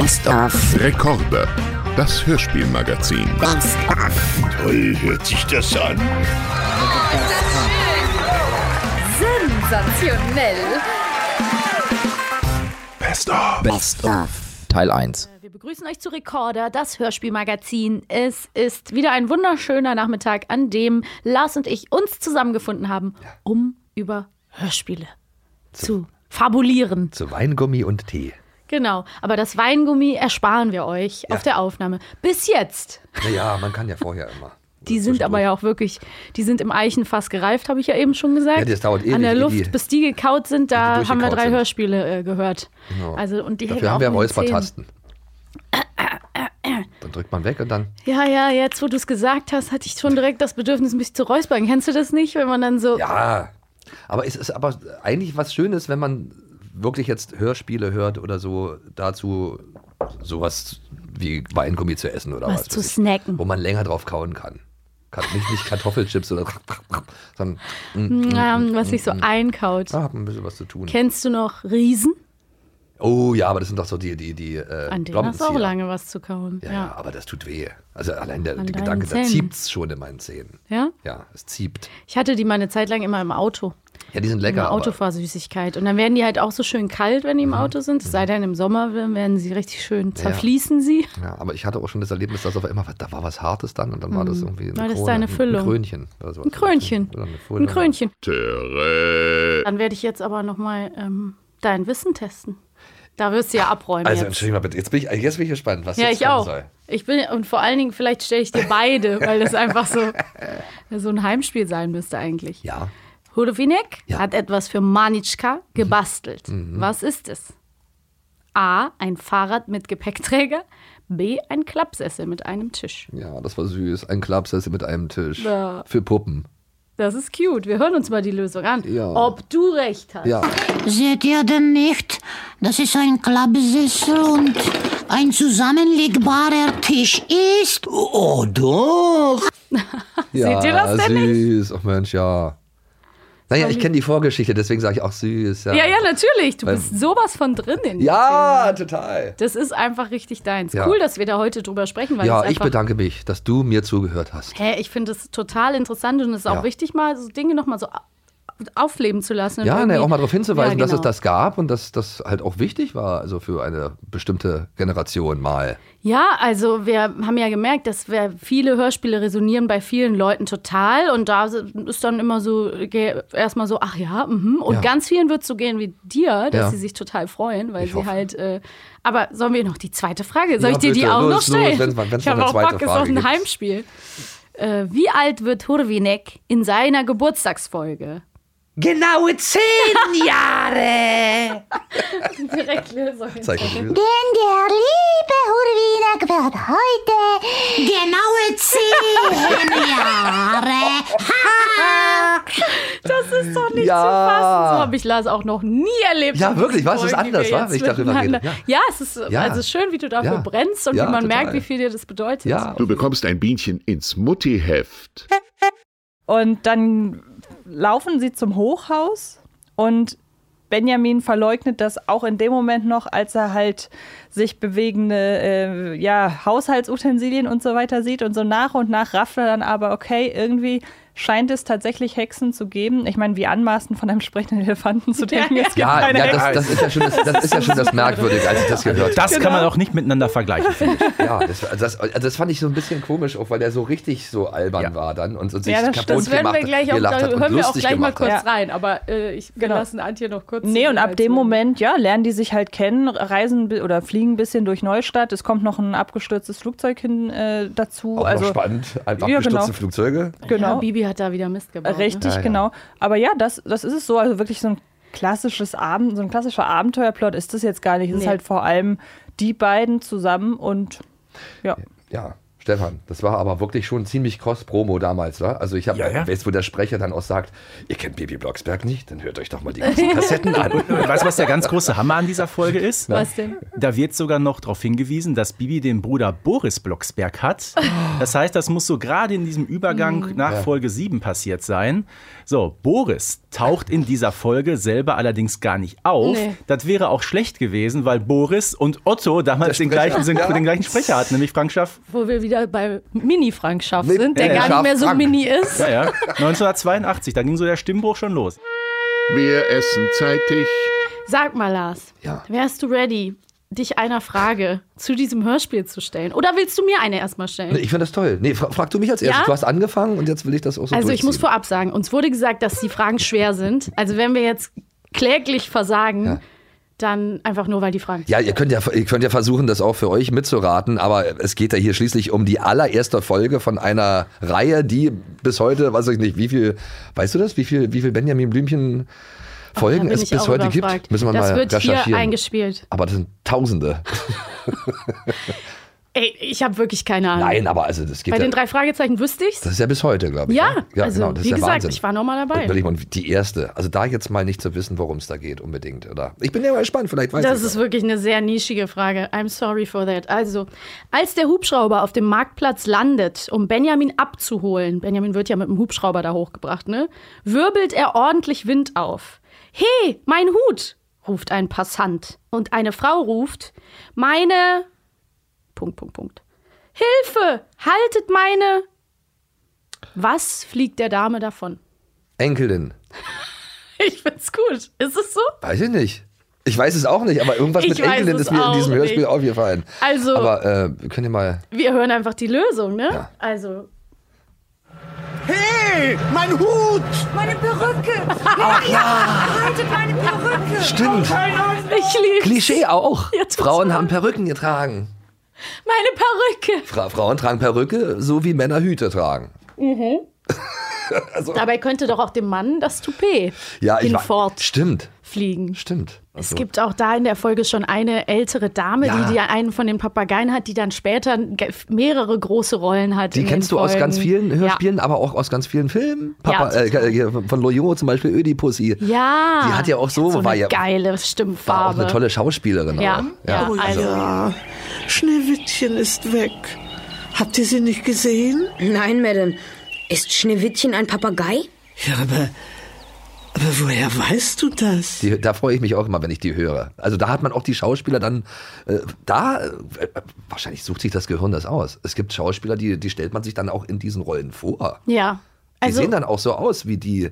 Best of. Rekorde. Das Hörspielmagazin. Best of. Toll hört sich das an. Sensationell. Best of. Best of. Teil 1. Wir begrüßen euch zu Recorder, das Hörspielmagazin. Es ist wieder ein wunderschöner Nachmittag, an dem Lars und ich uns zusammengefunden haben, um über Hörspiele zu fabulieren. Zu Weingummi und Tee. Genau, aber das Weingummi ersparen wir euch auf der Aufnahme. Bis jetzt. Naja, man kann ja vorher immer. Die sind aber ja auch wirklich, die sind im Eichenfass gereift, habe ich ja eben schon gesagt. Ja, das dauert ewig, An der Luft, die- bis die gekaut sind, da haben wir drei sind. Hörspiele äh, gehört. Genau. Also, und die Dafür haben wir Räuspertasten. Dann drückt man weg und dann. Ja, ja, jetzt wo du es gesagt hast, hatte ich schon direkt das Bedürfnis, mich zu räuspern. Kennst du das nicht, wenn man dann so. Ja. Aber es ist aber eigentlich was Schönes, wenn man wirklich jetzt Hörspiele hört oder so dazu sowas wie Weingummi zu essen oder Was was. zu snacken. Wo man länger drauf kauen kann. nicht, nicht Kartoffelchips oder sondern mm, ähm, was sich so einkaut. da hat man ein bisschen was zu tun. Kennst du noch Riesen? Oh ja, aber das sind doch so die, die, die äh, An denen hast du auch lange was zu kauen. Ja, ja, Ja. aber das tut weh. Also allein der, der Gedanke, da Zähnen. ziebt's schon in meinen Zähnen. ja? Ja, es zieht. Ich hatte die mal eine Zeit lang immer im Auto. Ja, die sind lecker. Autofahrsüßigkeit. Und dann werden die halt auch so schön kalt, wenn die Mhm. im Auto sind. Es sei denn, im Sommer werden sie richtig schön, zerfließen sie. Ja, aber ich hatte auch schon das Erlebnis, dass auf einmal, da war was Hartes dann und dann war das irgendwie eine War das Krone, deine ein- Füllung? Ein Krönchen. Oder sowas. Ein Krönchen. Oder. Ein Krönchen. Dann werde ich jetzt aber nochmal ähm, dein Wissen testen. Da wirst du ja abräumen. Also jetzt. entschuldigung mal bitte, jetzt bin ich, jetzt bin ich gespannt, was Ja, jetzt ich auch. soll. Ich bin, und vor allen Dingen, vielleicht stelle ich dir beide, weil das einfach so, so ein Heimspiel sein müsste eigentlich. Ja. Hudovinek Ja. Mhm. hat etwas für Manitschka gebastelt. Was ist es? A. Ein Fahrrad mit Gepäckträger. B. Ein Klappsessel mit einem Tisch. Ja, das war süß. Ein Klappsessel mit einem Tisch. Ja. Für Puppen. Das ist cute. Wir hören uns mal die Lösung an. Ja. Ob du recht hast. Ja. Seht ihr denn nicht? Das ist ein Klappsessel und ein zusammenlegbarer Tisch ist. Oh, doch. ja, Seht ihr das denn süß. Ach Mensch, ja. Naja, ich kenne die Vorgeschichte, deswegen sage ich auch süß. Ja, Ja, ja, natürlich. Du Weil- bist sowas von drin in Ja, Film. total. Das ist einfach richtig deins. Ja. Cool, dass wir da heute drüber sprechen, weil Ja, ich bedanke mich, dass du mir zugehört hast. Hä, ich finde es total interessant und es ist auch Ja. wichtig, mal so Dinge nochmal so aufleben zu lassen. Ja, ne, auch mal darauf hinzuweisen, Ja, dass es genau. das gab und dass das halt auch wichtig war, also für eine bestimmte Generation mal. Ja, also wir haben ja gemerkt, dass wir viele Hörspiele resonieren bei vielen Leuten total und da ist dann immer so erstmal so, ach ja, mhm. und Ja. ganz vielen wird es so gehen wie dir, dass Ja. sie sich total freuen, weil Ich sie hoffe. halt. Äh, aber sollen wir noch die zweite Frage? Soll ich dir die bitte. auch Los, noch stellen? los, wenn's wenn's ich habe auch Bock, ist auch ein. Heimspiel. Äh, wie alt wird Hurwinek in seiner Geburtstagsfolge? Genaue zehn Jahre. Direkt Lösung. Zeichen. Denn der liebe Hurwinek wird heute genaue zehn Jahre. Das ist doch nicht Ja. zu fassen. So habe ich Lars auch noch nie erlebt. Ja, wirklich, was? Es ist anders, wa? wenn ich darüber rede. Ja. Ja, es ist Ja. also schön, wie du dafür Ja. brennst und Ja, wie man total. merkt, wie viel dir das bedeutet. Ja, Du bekommst ein Bienchen ins Muttiheft. Und dann laufen sie zum Hochhaus und Benjamin verleugnet das auch in dem Moment noch, als er halt sich bewegende äh, ja, Haushaltsutensilien und so weiter sieht. Und so nach und nach rafft er dann aber, okay, irgendwie scheint es tatsächlich Hexen zu geben. Ich meine, wie anmaßend von einem sprechenden Elefanten zu denken, es gibt ja, keine ja Hexen. das, das ist ja schon das, das, ist ja schon das Merkwürdige, als ich das gehört habe. Das kann man auch nicht miteinander vergleichen, finde ich. Ja, das, also das, also das fand ich so ein bisschen komisch, auch weil der so richtig so albern Ja. war dann und, und sich Ja, das kaputt. Das werden wir gemacht gleich hat, auch, da hat hören wir auch gleich mal kurz hat. rein. Aber äh, ich, Genau. lassen Antje noch kurz. Nee, und ab dem. Moment, ja, lernen die sich halt kennen, reisen oder fliegen ein bisschen durch Neustadt. Es kommt noch ein abgestürztes Flugzeug hin äh, dazu. Auch also noch spannend, einfach Ja, gestürzte genau. Flugzeuge. Ja, genau. Bibi hat da wieder Mist gebaut. Richtig, Ja, ja. genau. Aber ja, das, das ist es so. Also wirklich so ein klassisches Abend, so ein klassischer Abenteuerplot ist das jetzt gar nicht. Es ist Nee. halt vor allem die beiden zusammen und ja. Ja. Stefan, das war aber wirklich schon ziemlich Cross-Promo damals, wa? Also ich habe, Ja, ja. weißt wo der Sprecher dann auch sagt, ihr kennt Bibi Blocksberg nicht, dann hört euch doch mal die ganzen Kassetten an. Weißt du, was der ganz große Hammer an dieser Folge ist? Was denn? Da wird sogar noch darauf hingewiesen, dass Bibi den Bruder Boris Blocksberg hat. Das heißt, das muss so gerade in diesem Übergang nach Folge 7 passiert sein. So, Boris taucht in dieser Folge selber allerdings gar nicht auf. Nee. Das wäre auch schlecht gewesen, weil Boris und Otto damals den gleichen, Ja. den gleichen Sprecher hatten, nämlich Frank Schaff. Wo wir wieder bei Mini-Frank Schaff sind, der äh, gar Schaff nicht mehr so Frank. mini ist. Ja, ja. 1982, da ging so der Stimmbruch schon los. Wir essen zeitig. Sag mal, Lars, Ja. wärst du ready, dich einer Frage zu diesem Hörspiel zu stellen? Oder willst du mir eine erstmal stellen? Ich finde das toll. Nee, fra frag du mich als erstes. Ja? Du hast angefangen und jetzt will ich das auch so Also ich muss vorab sagen, uns wurde gesagt, dass die Fragen schwer sind. Also wenn wir jetzt kläglich versagen, Ja. dann einfach nur, weil die Fragen Ja, ihr könnt ja, ihr könnt ja versuchen, das auch für euch mitzuraten, aber es geht ja hier schließlich um die allererste Folge von einer Reihe, die bis heute, weiß ich nicht, wie viel, weißt du das, wie viel, wie viel Benjamin Blümchen Folgen bin es bis heute überfragt. gibt? Müssen wir das mal wird hier recherchieren. eingespielt. aber das sind Tausende. Ey, ich habe wirklich keine Ahnung. Nein, aber also das geht Bei ja, den drei Fragezeichen wüsste ich's. das ist ja bis heute, glaube ich. Ja, ne? ja also genau, das wie ist gesagt, Wahnsinn. ich war noch mal dabei. Mal, die erste. Also da jetzt mal nicht zu wissen, worum es da geht unbedingt. Oder? Ich bin ja mal gespannt, vielleicht weiß Das ist wirklich eine sehr nischige Frage. I'm sorry for that. Also, als der Hubschrauber auf dem Marktplatz landet, um Benjamin abzuholen, Benjamin wird ja mit dem Hubschrauber da hochgebracht, ne? Wirbelt er ordentlich Wind auf. Hey, mein Hut, ruft ein Passant. Und eine Frau ruft, meine. Punkt, Punkt, Punkt. Hilfe! Haltet meine. Was fliegt der Dame davon? Enkelin. Ich find's gut. Ist es so? Weiß ich nicht. Ich weiß es auch nicht, aber irgendwas Ich mit Enkelin ist mir in diesem Hörspiel nicht. aufgefallen. Also- Aber äh, wir können ja mal. Wir hören einfach die Lösung, ne? Ja. Also, Hey, mein Hut! Meine Perücke! Ach ja! Haltet meine Perücke! Stimmt. ich liebe Klischee auch. Ja. Frauen haben Perücken getragen. meine Perücke. Fra Frauen tragen Perücke, so wie Männer Hüte tragen. Dabei könnte doch auch dem Mann das Toupet Ja, hinfort Stimmt, fliegen. stimmt. Es Also, gibt auch da in der Folge schon eine ältere Dame, Ja. die, die einen von den Papageien hat, die dann später mehrere große Rollen hat. die in kennst den du aus Folgen. ganz vielen Hörspielen, Ja. aber auch aus ganz vielen Filmen. Papa, Ja, äh, von Loyot zum Beispiel Ödipussy. Ja. Die hat ja auch so- so war eine ja- geile War auch Stimmfarbe. eine tolle Schauspielerin. Ja, auch. ja, Oh also ja, Schneewittchen ist weg. Habt ihr sie nicht gesehen? Nein, Madden. Ist Schneewittchen ein Papagei? Ja, aber, aber woher weißt du das? Die, da freue ich mich auch immer, wenn ich die höre. Also da hat man auch die Schauspieler dann, äh, da, äh, wahrscheinlich sucht sich das Gehirn das aus. Es gibt Schauspieler, die, die stellt man sich dann auch in diesen Rollen vor. ja. Die Also, sehen dann auch so aus wie die,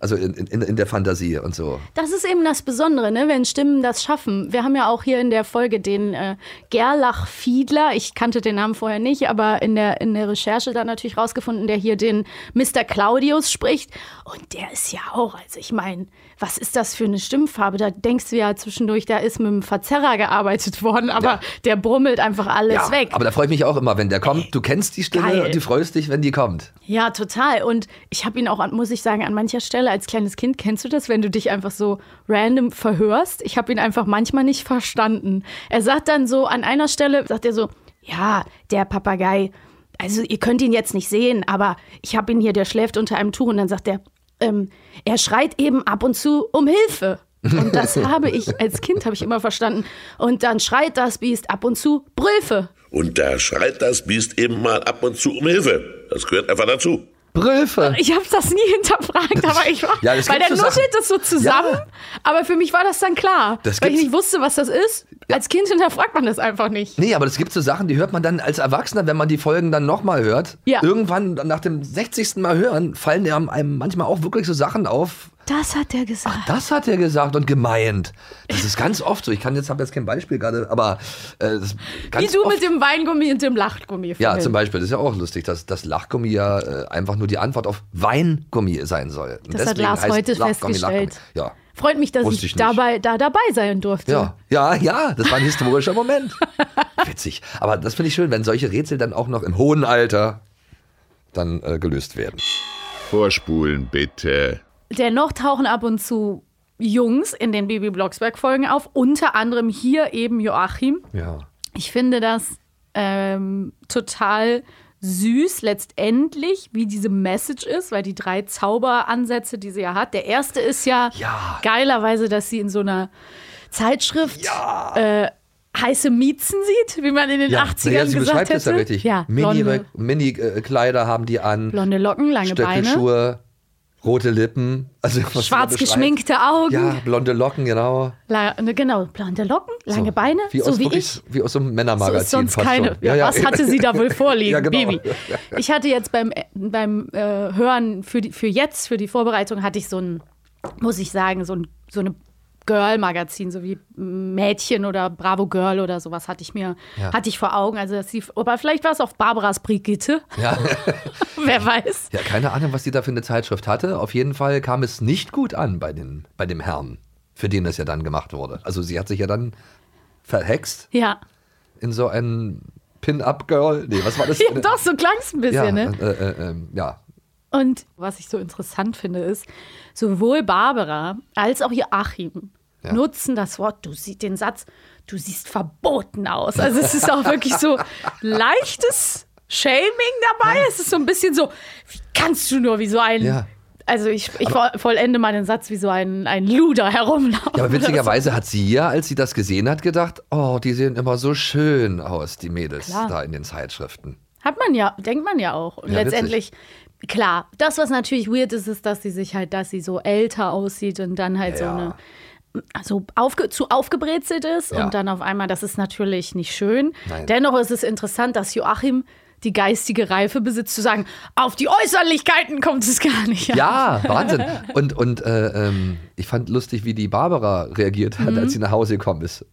also in, in, in der Fantasie und so. Das ist eben das Besondere, ne? wenn Stimmen das schaffen. Wir haben ja auch hier in der Folge den äh, Gerlach Fiedler, ich kannte den Namen vorher nicht, aber in der, in der Recherche dann natürlich rausgefunden, der hier den Mr. Claudius spricht. Und der ist ja auch, also ich meine, was ist das für eine Stimmfarbe? Da denkst du ja zwischendurch, da ist mit einem Verzerrer gearbeitet worden, aber Ja. der brummelt einfach alles Ja, weg. aber da freue ich mich auch immer, wenn der kommt. Du kennst die Stimme Geil. und du freust dich, wenn die kommt. Ja, total. Und ich habe ihn auch, muss ich sagen, an mancher Stelle als kleines Kind, kennst du das, wenn du dich einfach so random verhörst? Ich habe ihn einfach manchmal nicht verstanden. Er sagt dann so, an einer Stelle, sagt er so, ja, der Papagei, also ihr könnt ihn jetzt nicht sehen, aber ich habe ihn hier, der schläft unter einem Tuch. Und dann sagt er, ähm, er schreit eben ab und zu um Hilfe. Und das habe ich als Kind, habe ich immer verstanden. Und dann schreit das Biest ab und zu Brülfe. Und da schreit das Biest eben mal ab und zu um Hilfe. Das gehört einfach dazu. Brülfe. Ich habe das nie hinterfragt, aber ich war, Ja, weil der nuschelt das so zusammen. Ja. Aber für mich war das dann klar, Das weil ich nicht wusste, was das ist. Als Kind hinterfragt man das einfach nicht. Nee, aber es gibt so Sachen, die hört man dann als Erwachsener, wenn man die Folgen dann nochmal hört. Ja. Irgendwann nach dem 60. Mal hören, fallen einem einem manchmal auch wirklich so Sachen auf. Das hat er gesagt. Das hat er gesagt und gemeint. Das ist ganz oft so. Ich kann jetzt, habe jetzt kein Beispiel gerade, aber äh, das Wie ganz du oft, mit dem Weingummi und dem Lachgummi. Ja, zum Beispiel. Das ist ja auch lustig, dass das Lachgummi ja äh, einfach nur die Antwort auf Weingummi sein soll. Und Das hat Lars heute Lachgummi, festgestellt. Lachgummi. Ja. Freut mich, dass Wusste ich, ich dabei, da dabei sein durfte. Ja, ja, ja, das war ein historischer Moment. Witzig. Aber das finde ich schön, wenn solche Rätsel dann auch noch im hohen Alter dann äh, gelöst werden. Vorspulen bitte. Dennoch tauchen ab und zu Jungs in den Baby Blocksberg-Folgen auf, unter anderem hier eben Joachim. Ja. Ich finde das ähm, total süß letztendlich, wie diese Message ist, weil die drei Zauberansätze, die sie ja hat. Der erste ist ja, Ja. geilerweise, dass sie in so einer Zeitschrift äh, heiße Miezen sieht, wie man in den 80ern ja, sie gesagt hätte. es ja richtig. Ja, Mini-Kleider Mini, Kleider haben die an, blonde Locken, lange Beine, Stöckelschuhe, rote Lippen. Also, schwarz geschminkte Augen. Ja, blonde Locken, genau. La ne, genau, blonde Locken, lange So, Beine, wie so aus, wie wirklich, ich. Wie aus so einem So Männermagazin ist sonst keine. schon. Ja, was hatte sie da wohl vorliegen, Ja, genau. Baby? Ich hatte jetzt beim, beim äh, Hören für, die, für jetzt, für die Vorbereitung, hatte ich so ein, muss ich sagen, so, ein, so eine Girl-Magazin, so wie Mädchen oder Bravo Girl oder sowas hatte ich mir, Ja. hatte ich vor Augen. Also dass sie, aber vielleicht war es auf Barbaras Brigitte, Ja. wer weiß. ja, keine Ahnung, was die da für eine Zeitschrift hatte. Auf jeden Fall kam es nicht gut an bei, den, bei dem Herrn, für den das ja dann gemacht wurde. Also sie hat sich ja dann verhext Ja. in so ein Pin-Up-Girl. Nee, was war das? ja doch, so klang es ein bisschen, ja, ne? äh, äh, äh, ja, Und was ich so interessant finde, ist, sowohl Barbara als auch Joachim Ja. nutzen das Wort, du siehst den Satz, du siehst verboten aus. Also es ist auch wirklich so leichtes Shaming dabei. Es ist so ein bisschen so, wie kannst du nur wie so ein. Ja. Also ich, ich vollende mal den Satz wie so ein, ein Luder herumlaufen. Ja, aber witzigerweise hat sie ja, als sie das gesehen hat, gedacht, oh, die sehen immer so schön aus, die Mädels Klar. da in den Zeitschriften. Hat man ja, denkt man ja auch. Und Ja, letztendlich, klar, das, was natürlich weird ist, ist, dass sie sich halt, dass sie so älter aussieht und dann halt Ja. so eine so aufge, zu aufgebrezelt ist Ja. und dann auf einmal, das ist natürlich nicht schön. Nein. Dennoch ist es interessant, dass Joachim die geistige Reife besitzt, zu sagen, auf die Äußerlichkeiten kommt es gar nicht an. Ja, Wahnsinn. Und, und äh, ähm, ich fand lustig, wie die Barbara reagiert hat, als sie nach Hause gekommen ist.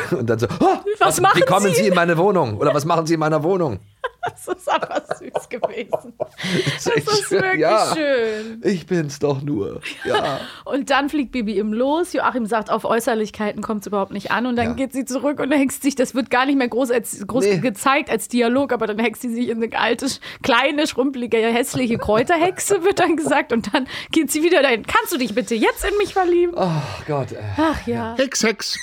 Und dann so, oh. Was machen wie kommen Sie? Sie in meine Wohnung? Oder was machen Sie in meiner Wohnung? Das ist aber süß gewesen. Das Das ist wirklich ja, schön. Ich bin's doch nur. Ja. Und dann fliegt Bibi ihm los. Joachim sagt, auf Äußerlichkeiten kommt es überhaupt nicht an. Und dann Ja. geht sie zurück und hext sich, das wird gar nicht mehr groß, als, groß Nee. gezeigt als Dialog, aber dann hext sie sich in eine alte, kleine, schrumpelige, hässliche Kräuterhexe, wird dann gesagt. Und dann geht sie wieder dahin. Kannst du dich bitte jetzt in mich verlieben? Oh Gott. Äh. Ach ja. Hex, Hex.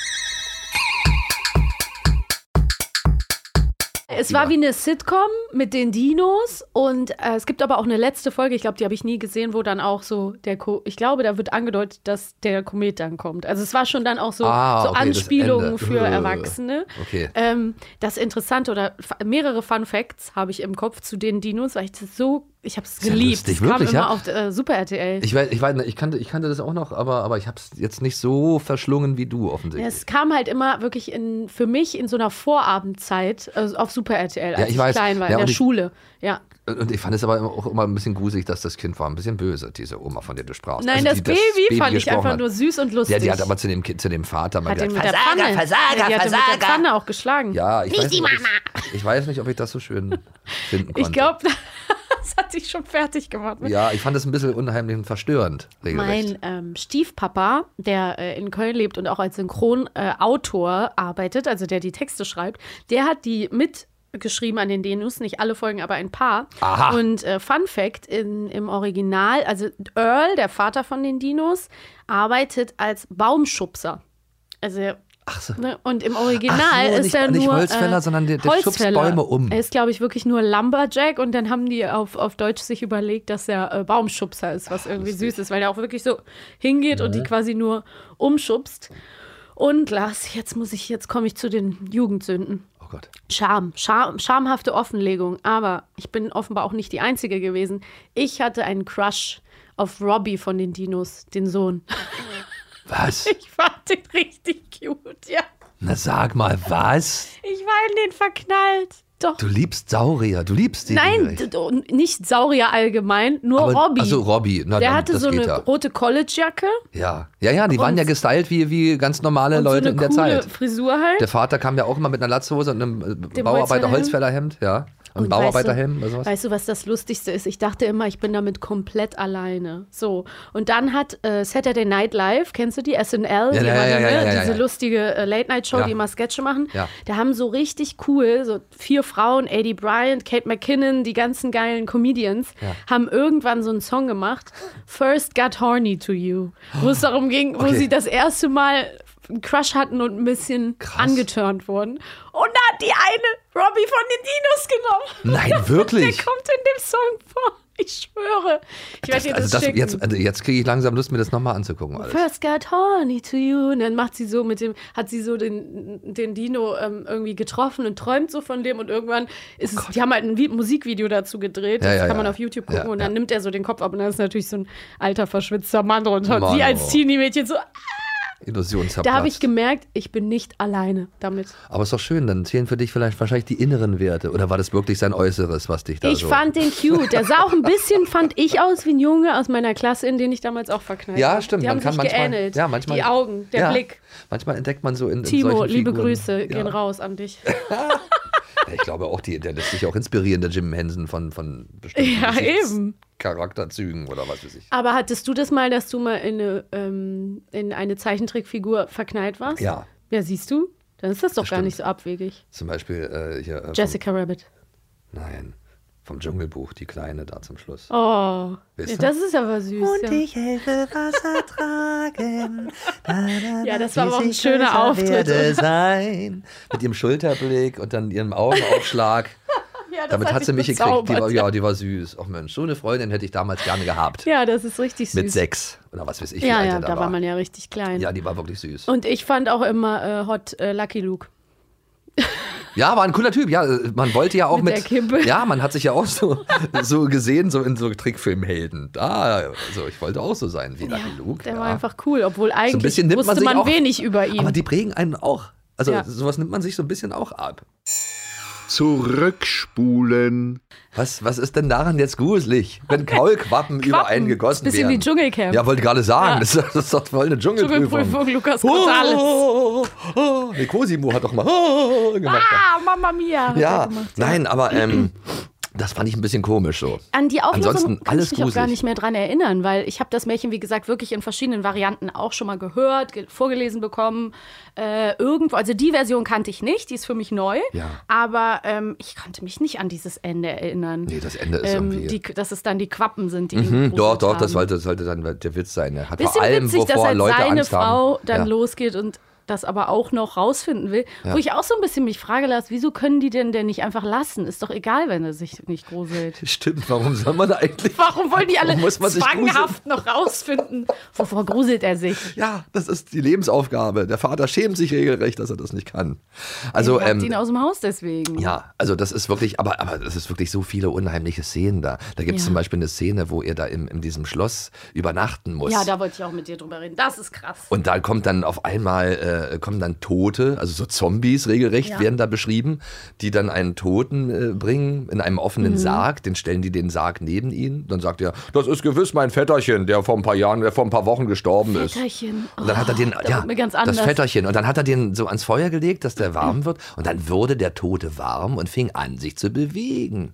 Es war wie eine Sitcom mit den Dinos und äh, es gibt aber auch eine letzte Folge, ich glaube, die habe ich nie gesehen, wo dann auch so der, Ko ich glaube, da wird angedeutet, dass der Komet dann kommt. Also es war schon dann auch so, Ah, so okay, Anspielungen Ende. für Erwachsene. okay. Ähm, das Interessante oder mehrere Fun Facts habe ich im Kopf zu den Dinos, weil ich das so, ich habe es ja geliebt. lustig, es kam wirklich, immer ja? auf äh, Super RTL. Ich, weiß, ich, weiß, ich, kannte, ich kannte das auch noch, aber, aber ich habe es jetzt nicht so verschlungen wie du offensichtlich. Es kam halt immer wirklich in, für mich in so einer Vorabendzeit also auf Super RTL, als Ja, ich ich, weiß. klein war, Ja, in der ich- Schule. Ja. Und ich fand es aber auch immer ein bisschen gruselig, dass das Kind war ein bisschen böse, diese Oma, von der du sprachst. Nein, Also das, die Baby, fand ich einfach hat. nur süß und lustig. Ja, die hat aber zu dem, zu dem Vater mal Hat gesagt, Versager, Pfanne. Versager, ja, die hat ihn mit der Versager. Pfanne auch geschlagen. Ja, ich Nicht weiß, die nicht, ob Mama. Ich, ich weiß nicht, ob ich das so schön finden konnte. ich glaube, das hat sich schon fertig gemacht. Ja, ich fand es ein bisschen unheimlich und verstörend, regelrecht. Mein ähm, Stiefpapa, der äh, in Köln lebt und auch als Synchronautor äh, arbeitet, also der die Texte schreibt, der hat die mitgeschrieben an den Denus, nicht alle Folgen, aber ein paar. Aha. Und äh, Fun Fact, in, im Original, also Earl, der Vater von den Dinos, arbeitet als Baumschubser. Also Ach so. Ne? Und im Original Ach so, ist nicht- er nicht nur Holzfäller, äh, sondern der- der schubst. Bäume um. Er ist, glaube ich, wirklich nur Lumberjack und dann haben die auf, auf Deutsch sich überlegt, dass er äh, Baumschubser ist, was irgendwie süß ist, weil er auch wirklich so hingeht und die quasi nur umschubst. Und Lars, jetzt muss ich, jetzt komme ich zu den Jugendsünden. Oh Gott. Scham, Scham, schamhafte Offenlegung. Aber ich bin offenbar auch nicht die Einzige gewesen. Ich hatte einen Crush auf Robbie von den Dinos, den Sohn. Was? Ich fand den richtig cute, ja. Na sag mal, was? Ich war in den verknallt. Doch. Du liebst Saurier, du liebst die. Nein, nicht Saurier allgemein, nur Aber- Robbie. Also Robbie, na, Der dann, hatte so eine ja. rote Collegejacke Ja, ja, ja, die waren Und- ja gestylt wie, wie ganz normale und Leute so eine in der coole Zeit. Frisur halt. Der Vater kam ja auch immer mit einer Latzhose und einem äh, Dem Bauarbeiter-Holzfällerhemd, ja. Und, Und Bauarbeiterhemd weißt oder du, sowas. weißt du, was das Lustigste ist? Ich dachte immer, ich bin damit komplett alleine. So. Und dann hat äh, Saturday Night Live, kennst du die? SNL, Ja, die ja, immer ja, ja, ne, ja, ja, diese lustige äh, Late-Night-Show, die immer Sketche machen. Ja. Da haben so richtig cool, so vier Frauen, Eddie Bryant, Kate McKinnon, die ganzen geilen Comedians, haben irgendwann so einen Song gemacht, First Got Horny to You, wo es darum ging, wo Okay. sie das erste Mal einen Crush hatten und ein bisschen Krass. angeturnt wurden. Und da hat die eine Robbie von den Dinos genommen. Nein, Der wirklich? kommt in dem Song vor. Ich schwöre. Ich werde dir das, also das schicken. jetzt, also jetzt kriege ich langsam Lust, mir das nochmal anzugucken. Alles. First got horny to you. Und dann macht sie so mit dem, hat sie so den, den Dino ähm, irgendwie getroffen und träumt so von dem und irgendwann ist es, die haben halt ein Vi- Musikvideo dazu gedreht. Ja, das ja, kann man ja. auf YouTube gucken und dann nimmt er so den Kopf ab und dann ist natürlich so ein alter, verschwitzter Mann drunter. Und Mann, sie als oh. Teenie-Mädchen so, Illusion da habe ich gemerkt, ich bin nicht alleine damit. Aber ist doch schön, dann zählen für dich vielleicht wahrscheinlich die inneren Werte. Oder war das wirklich sein Äußeres, was dich da Ich so... fand den cute. Der sah auch ein bisschen, fand ich aus wie ein Junge aus meiner Klasse, in den ich damals auch verknallt ja, war. stimmt. Die man haben kann sich manchmal, geähnelt. Ja, manchmal, Die Augen, der ja, Blick. Manchmal entdeckt man so in, in Timo, liebe Figuren. Grüße ja. gehen raus an dich. Ja, Ich glaube auch, die, der lässt sich auch inspirieren, der Jim Henson von, von bestimmten Ja, eben. Charakterzügen oder was weiß ich. Aber hattest du das mal, dass du mal in eine, ähm, in eine Zeichentrickfigur verknallt warst? Ja. Ja, siehst du? Dann ist das doch Das gar stimmt. nicht so abwegig. Zum Beispiel äh, hier. Äh, vom, Jessica Rabbit. nein, vom Dschungelbuch, die Kleine da zum Schluss. Oh, ja, das ist aber süß. ja. helfe Wasser tragen. Ja, das war aber auch ein schöner Auftritt. sein. Mit ihrem Schulterblick und dann ihrem Augenaufschlag. Ja, das Damit hat sie mich gekriegt. Die war, ja, die war süß. Ach Mensch, so eine Freundin hätte ich damals gerne gehabt. Ja, das ist richtig süß. Mit sechs. Oder was weiß ich, Ja, ja, da war man ja richtig klein. Ja, die war wirklich süß. Und ich fand auch immer äh, Hot äh, Lucky Luke. Ja, war ein cooler Typ. Ja, man wollte ja auch Mit mit. Ja, man hat sich ja auch so, so gesehen, so in so Trickfilmhelden. Da, also ich wollte auch so sein wie Lucky Luke. Der ja. war einfach cool, obwohl so eigentlich ein bisschen nimmt wusste man man auch, wenig über ihn. Aber die prägen einen auch. Also Ja. sowas nimmt man sich so ein bisschen auch ab. Zurückspulen. Was, was ist denn daran jetzt gruselig, wenn Kaulquappen über einen gegossen Bisschen werden? wie Dschungelcamp. Ja, wollte gerade sagen, Ja. das, ist, das ist doch voll eine Dschungelprüfung. Dschungelprüfung, Lukas Gonzales. Oh, oh, oh. Nee, Cosimo hat doch mal oh, gemacht. Ah, Mamma Mia. ja, gemacht, nein, aber ähm, das fand ich ein bisschen komisch so. An die Auflösung Ansonsten kann alles ich mich auch gar gruselig. nicht mehr dran erinnern, weil ich habe das Märchen, wie gesagt, wirklich in verschiedenen Varianten auch schon mal gehört, ge vorgelesen bekommen. Äh, irgendwo, also die Version kannte ich nicht, die ist für mich neu. Ja. Aber ähm, ich konnte mich nicht an dieses Ende erinnern. Nee, das Ende ist ähm, irgendwie- die, dass es dann die Quappen sind, die ihn Hm, doch, doch, das haben. sollte, sollte dann der Witz sein. Er hat Bisschen vor allem, witzig, dass wovor halt Leute seine Angst Frau haben. dann ja. losgeht und das aber auch noch rausfinden will. Ja. Wo ich auch so ein bisschen mich frage, Lars, wieso können die denn denn nicht einfach lassen? Ist doch egal, wenn er sich nicht gruselt. Stimmt, warum soll man eigentlich... Warum wollen die alle muss man zwanghaft noch rausfinden? Wovor gruselt er sich? Ja, das ist die Lebensaufgabe. Der Vater schämt sich regelrecht, dass er das nicht kann. Also, habt ähm, ihn aus dem Haus deswegen. Ja, also das ist wirklich, aber, aber es ist wirklich so viele unheimliche Szenen da. Da gibt es Ja. zum Beispiel eine Szene, wo er da in, in diesem Schloss übernachten muss. Ja, da wollte ich auch mit dir drüber reden. Das ist krass. und da kommt dann auf einmal, äh, kommen dann Tote, also so Zombies regelrecht Ja. werden da beschrieben, die dann einen Toten äh, bringen in einem offenen Mhm. Sarg, den stellen die den Sarg neben ihn. Dann sagt er, das ist gewiss mein Vetterchen, der vor ein paar Jahren, der vor ein paar Wochen gestorben ist. Vetterchen. Und dann hat er den, Oh, ja, das. Vetterchen. Und dann hat er den so ans Feuer gelegt, dass der warm wird. Und dann wurde der Tote warm und fing an, sich zu bewegen.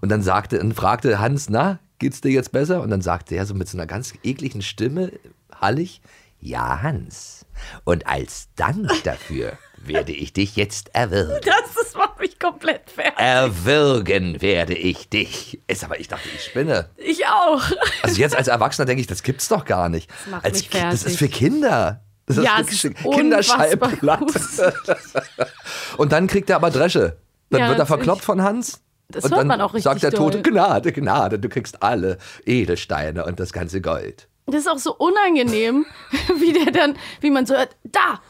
Und dann sagte, und fragte Hans, na, geht's dir jetzt besser? Und dann sagte er so mit so einer ganz ekligen Stimme, hallig, ja, Hans. Und als Dank dafür werde ich dich jetzt erwürgen. Das, das macht mich komplett fertig. Erwürgen werde ich dich. Ist aber, ich dachte, ich spinne. Ich auch. Also jetzt als Erwachsener denke ich, das gibt's doch gar nicht. Das macht als mich Kind, das ist fertig. für Kinder. Das ist Ja, für ist Kinder- unfassbar Kinderschallplatt. Und dann kriegt er aber Dresche. Dann Ja, wird er verkloppt von Hans. Das und hört dann man auch richtig sagt der Tote, doll. Gnade, Gnade, du kriegst alle Edelsteine und das ganze Gold. Das ist auch so unangenehm, wie der dann, wie man so hört, da,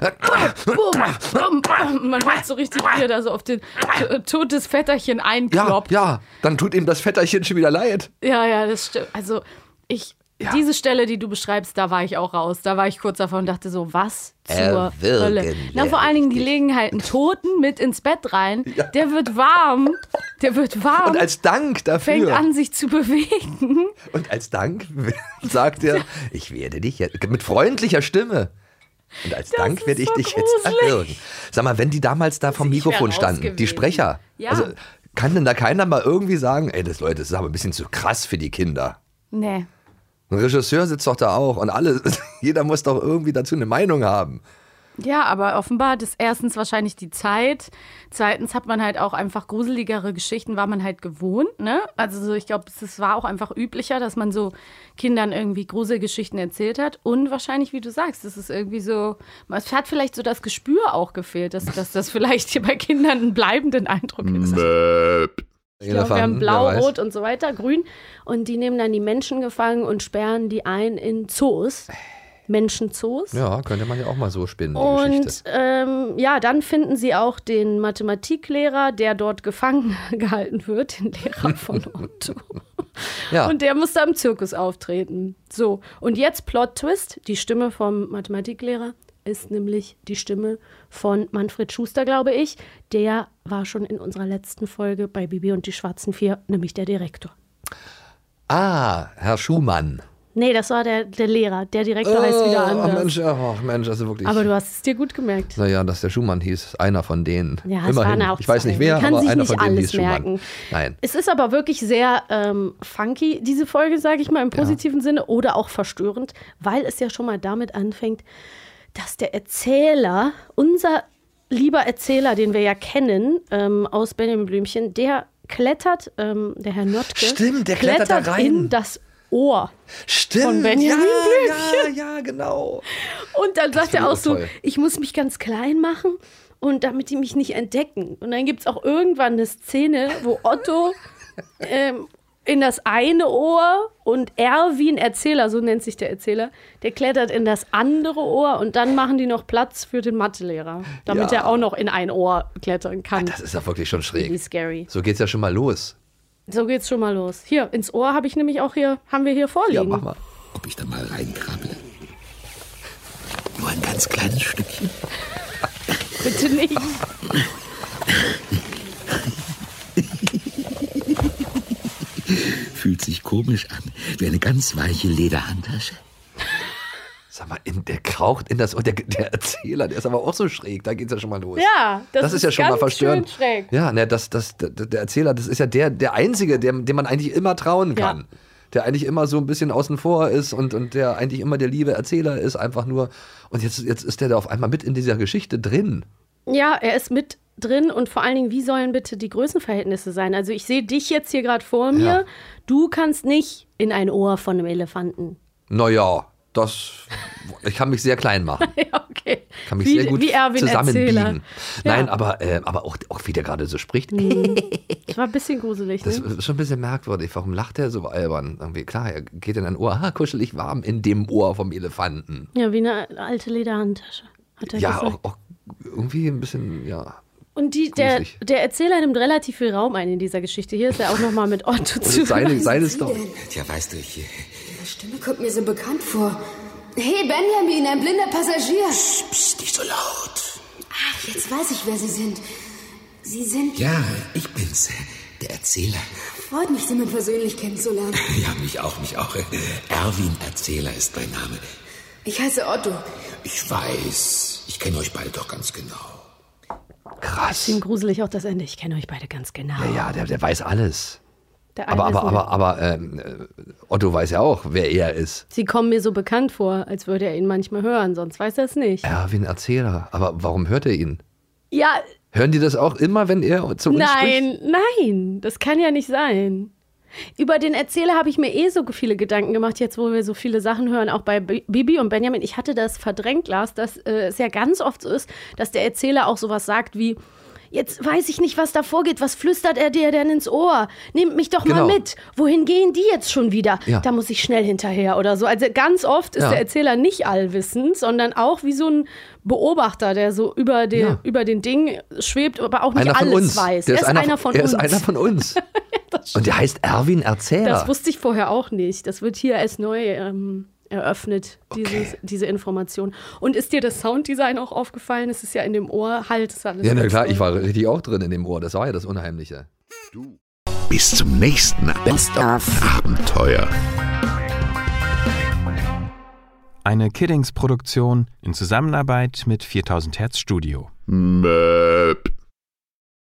äh, man hört so richtig, wie er da so auf den t- totes Vetterchen Ja, einkloppt. ja, dann tut ihm das Vetterchen schon wieder leid. Ja, ja, das stimmt. Also ich, Ja. diese Stelle, die du beschreibst, da war ich auch raus. Da war ich kurz davor und dachte so, was zur Erwürgen Hölle. Na, vor allen Dingen, die legen halt einen Toten mit ins Bett rein. Der wird warm. Der wird warm. Und als Dank dafür. fängt an, sich zu bewegen. Und als Dank sagt er, ich werde dich jetzt, mit freundlicher Stimme. Und als Dank ist werde ich so dich jetzt gruselig. erwürgen. Sag mal, wenn die damals da vom Mikrofon standen, die. Sprecher, Ja. also kann denn da keiner mal irgendwie sagen, ey, das Leute, das ist aber ein bisschen zu krass für die Kinder. Nee. Ein Regisseur sitzt doch da auch und alle, jeder muss doch irgendwie dazu eine Meinung haben. Ja, aber offenbar es erstens wahrscheinlich die Zeit. Zweitens hat man halt auch einfach gruseligere Geschichten, war man halt gewohnt, ne? Also so, ich glaube, es war auch einfach üblicher, dass man so Kindern irgendwie Gruselgeschichten erzählt hat. Und wahrscheinlich, wie du sagst, es ist irgendwie so, es hat vielleicht so das Gespür auch gefehlt, dass, dass das vielleicht hier bei Kindern einen bleibenden Eindruck hinterlässt. Ich glaube, wir haben blau, wer weiß. rot und so weiter, grün. Und die nehmen dann die Menschen gefangen und sperren die ein in Zoos. Menschenzoos. Ja, könnte man ja auch mal so spinnen, Und ähm, ja, dann finden sie auch den Mathematiklehrer, der dort gefangen gehalten wird, den Lehrer von Otto. Ja. Und der muss da im Zirkus auftreten. So, und jetzt Plot-Twist: Die Stimme vom Mathematiklehrer ist nämlich die Stimme von Manfred Schuster, glaube ich. Der war schon in unserer letzten Folge bei Bibi und die Schwarzen Vier, nämlich der Direktor. Ah, Herr Schumann. Nee, das war der, der Lehrer. Der Direktor heißt wieder Ach anders. Mensch, ach Mensch, also wirklich. Aber du hast es dir gut gemerkt. naja, dass der Schumann hieß, einer von denen. Ja, es Immerhin. waren auch ich weiß nicht wer, Man kann aber sich einer nicht von denen alles hieß Schumann. merken. Nein. Es ist aber wirklich sehr ähm, funky, diese Folge, sage ich mal, im positiven Sinne, oder auch verstörend, weil es ja schon mal damit anfängt, dass der Erzähler, unser lieber Erzähler, den wir ja kennen ähm, aus Benjamin Blümchen, der klettert, ähm, der Herr Notke, Stimmt, der klettert da rein. in das Ohr. Stimmt. Von Benjamin ja, ja, ja, genau. Und dann sagt finde er auch so, toll. ich muss mich ganz klein machen und damit die mich nicht entdecken. Und dann gibt es auch irgendwann eine Szene, wo Otto ähm, in das eine Ohr und Erwin, Erzähler, so nennt sich der Erzähler, der klettert in das andere Ohr und dann machen die noch Platz für den Mathelehrer, damit Ja. er auch noch in ein Ohr klettern kann. Das ist ja wirklich schon Wie schräg. scary. So geht's ja schon mal los. So geht's schon mal los. Hier, ins Ohr habe ich nämlich auch hier, haben wir hier Ja, vorliegen. mach mal. Ob ich da mal reinkrabble? Nur ein ganz kleines Stückchen. Bitte nicht. Fühlt sich komisch an, wie eine ganz weiche Lederhandtasche. Sag mal, in, der kraucht in das Ohr. Der, der Erzähler, der ist aber auch so schräg. Da geht's ja schon mal los. Ja, das, Das, ist ja schon mal ganz verstörend. Schön schräg. Ja, ne, das, das, der, der Erzähler, das ist ja der, der Einzige, dem, dem man eigentlich immer trauen kann. Ja. Der eigentlich immer so ein bisschen außen vor ist und, und der eigentlich immer der liebe Erzähler ist, einfach nur. Und jetzt, jetzt ist der da auf einmal mit in dieser Geschichte drin. Ja, er ist mit drin und vor allen Dingen, wie sollen bitte die Größenverhältnisse sein? Also ich sehe dich jetzt hier gerade vor mir. Ja. Du kannst nicht in ein Ohr von einem Elefanten. Naja, das. Ich kann mich sehr klein machen. ja, okay. Kann mich wie, sehr gut wie Erwin zusammenbiegen. Erzähler. Nein, Ja. aber, äh, aber auch, auch wie der gerade so spricht. Das war ein bisschen gruselig, Das ne? ist schon ein bisschen merkwürdig. Warum lacht er so albern? Irgendwie, klar, er geht in ein Ohr, ah, kuschelig warm in dem Ohr vom Elefanten. Ja, wie eine alte Lederhandtasche, hat er Ja, gesagt. auch, auch irgendwie ein bisschen, ja. Und die, der, der Erzähler nimmt relativ viel Raum ein in dieser Geschichte. Hier ist er auch noch mal mit Otto zu. Seine, seine Story. Tja, weißt du, ich. Ihre Stimme kommt mir so bekannt vor. Hey, Benjamin, ein blinder Passagier. Psst, nicht so laut. Ach, jetzt weiß ich, wer Sie sind. Sie sind... Ja, ich bin's. Der Erzähler. Freut mich, Sie mal persönlich kennenzulernen. Ja, mich auch, mich auch. Erwin Erzähler ist mein Name. Ich heiße Otto. Ich weiß. Ich kenne euch beide doch ganz genau. Krass. Bisschen gruselig auch das Ende. Ich kenne euch beide ganz genau. Ja, ja, der, der weiß alles. Der Aber, aber, aber, aber ähm, äh, Otto weiß ja auch, wer er ist. Sie kommen mir so bekannt vor, als würde er ihn manchmal hören, sonst weiß er es nicht. Ja, wie ein Erzähler. Aber warum hört er ihn? Ja, Hören die das auch immer, wenn er zu uns spricht? nein, nein, das kann ja nicht sein. Über den Erzähler habe ich mir eh so viele Gedanken gemacht, jetzt wo wir so viele Sachen hören, auch bei Bi- Bibi und Benjamin. Ich hatte das verdrängt, Lars, dass äh, es ja ganz oft so ist, dass der Erzähler auch sowas sagt wie, jetzt weiß ich nicht, was da vorgeht, was flüstert er dir denn ins Ohr? Nehmt mich doch Genau. mal mit. Wohin gehen die jetzt schon wieder? Ja. Da muss ich schnell hinterher oder so. Also ganz oft ist Ja. der Erzähler nicht allwissend, sondern auch wie so ein Beobachter, der so über, den, Ja. über den Ding schwebt, aber auch nicht Einer alles weiß. Der er ist einer, von er uns. ist einer von uns. Und der heißt Erwin Erzähler. Das wusste ich vorher auch nicht. Das wird hier erst neu ähm, eröffnet, dieses, diese Information. Und ist dir das Sounddesign auch aufgefallen? Es ist ja in dem Ohr, halt, ist alles ja, na klar, toll. ich war richtig auch drin in dem Ohr. Das war ja das Unheimliche. Bis zum nächsten Best of Abenteuer. Eine Kiddings-Produktion in Zusammenarbeit mit 4000 Hertz Studio. Möp.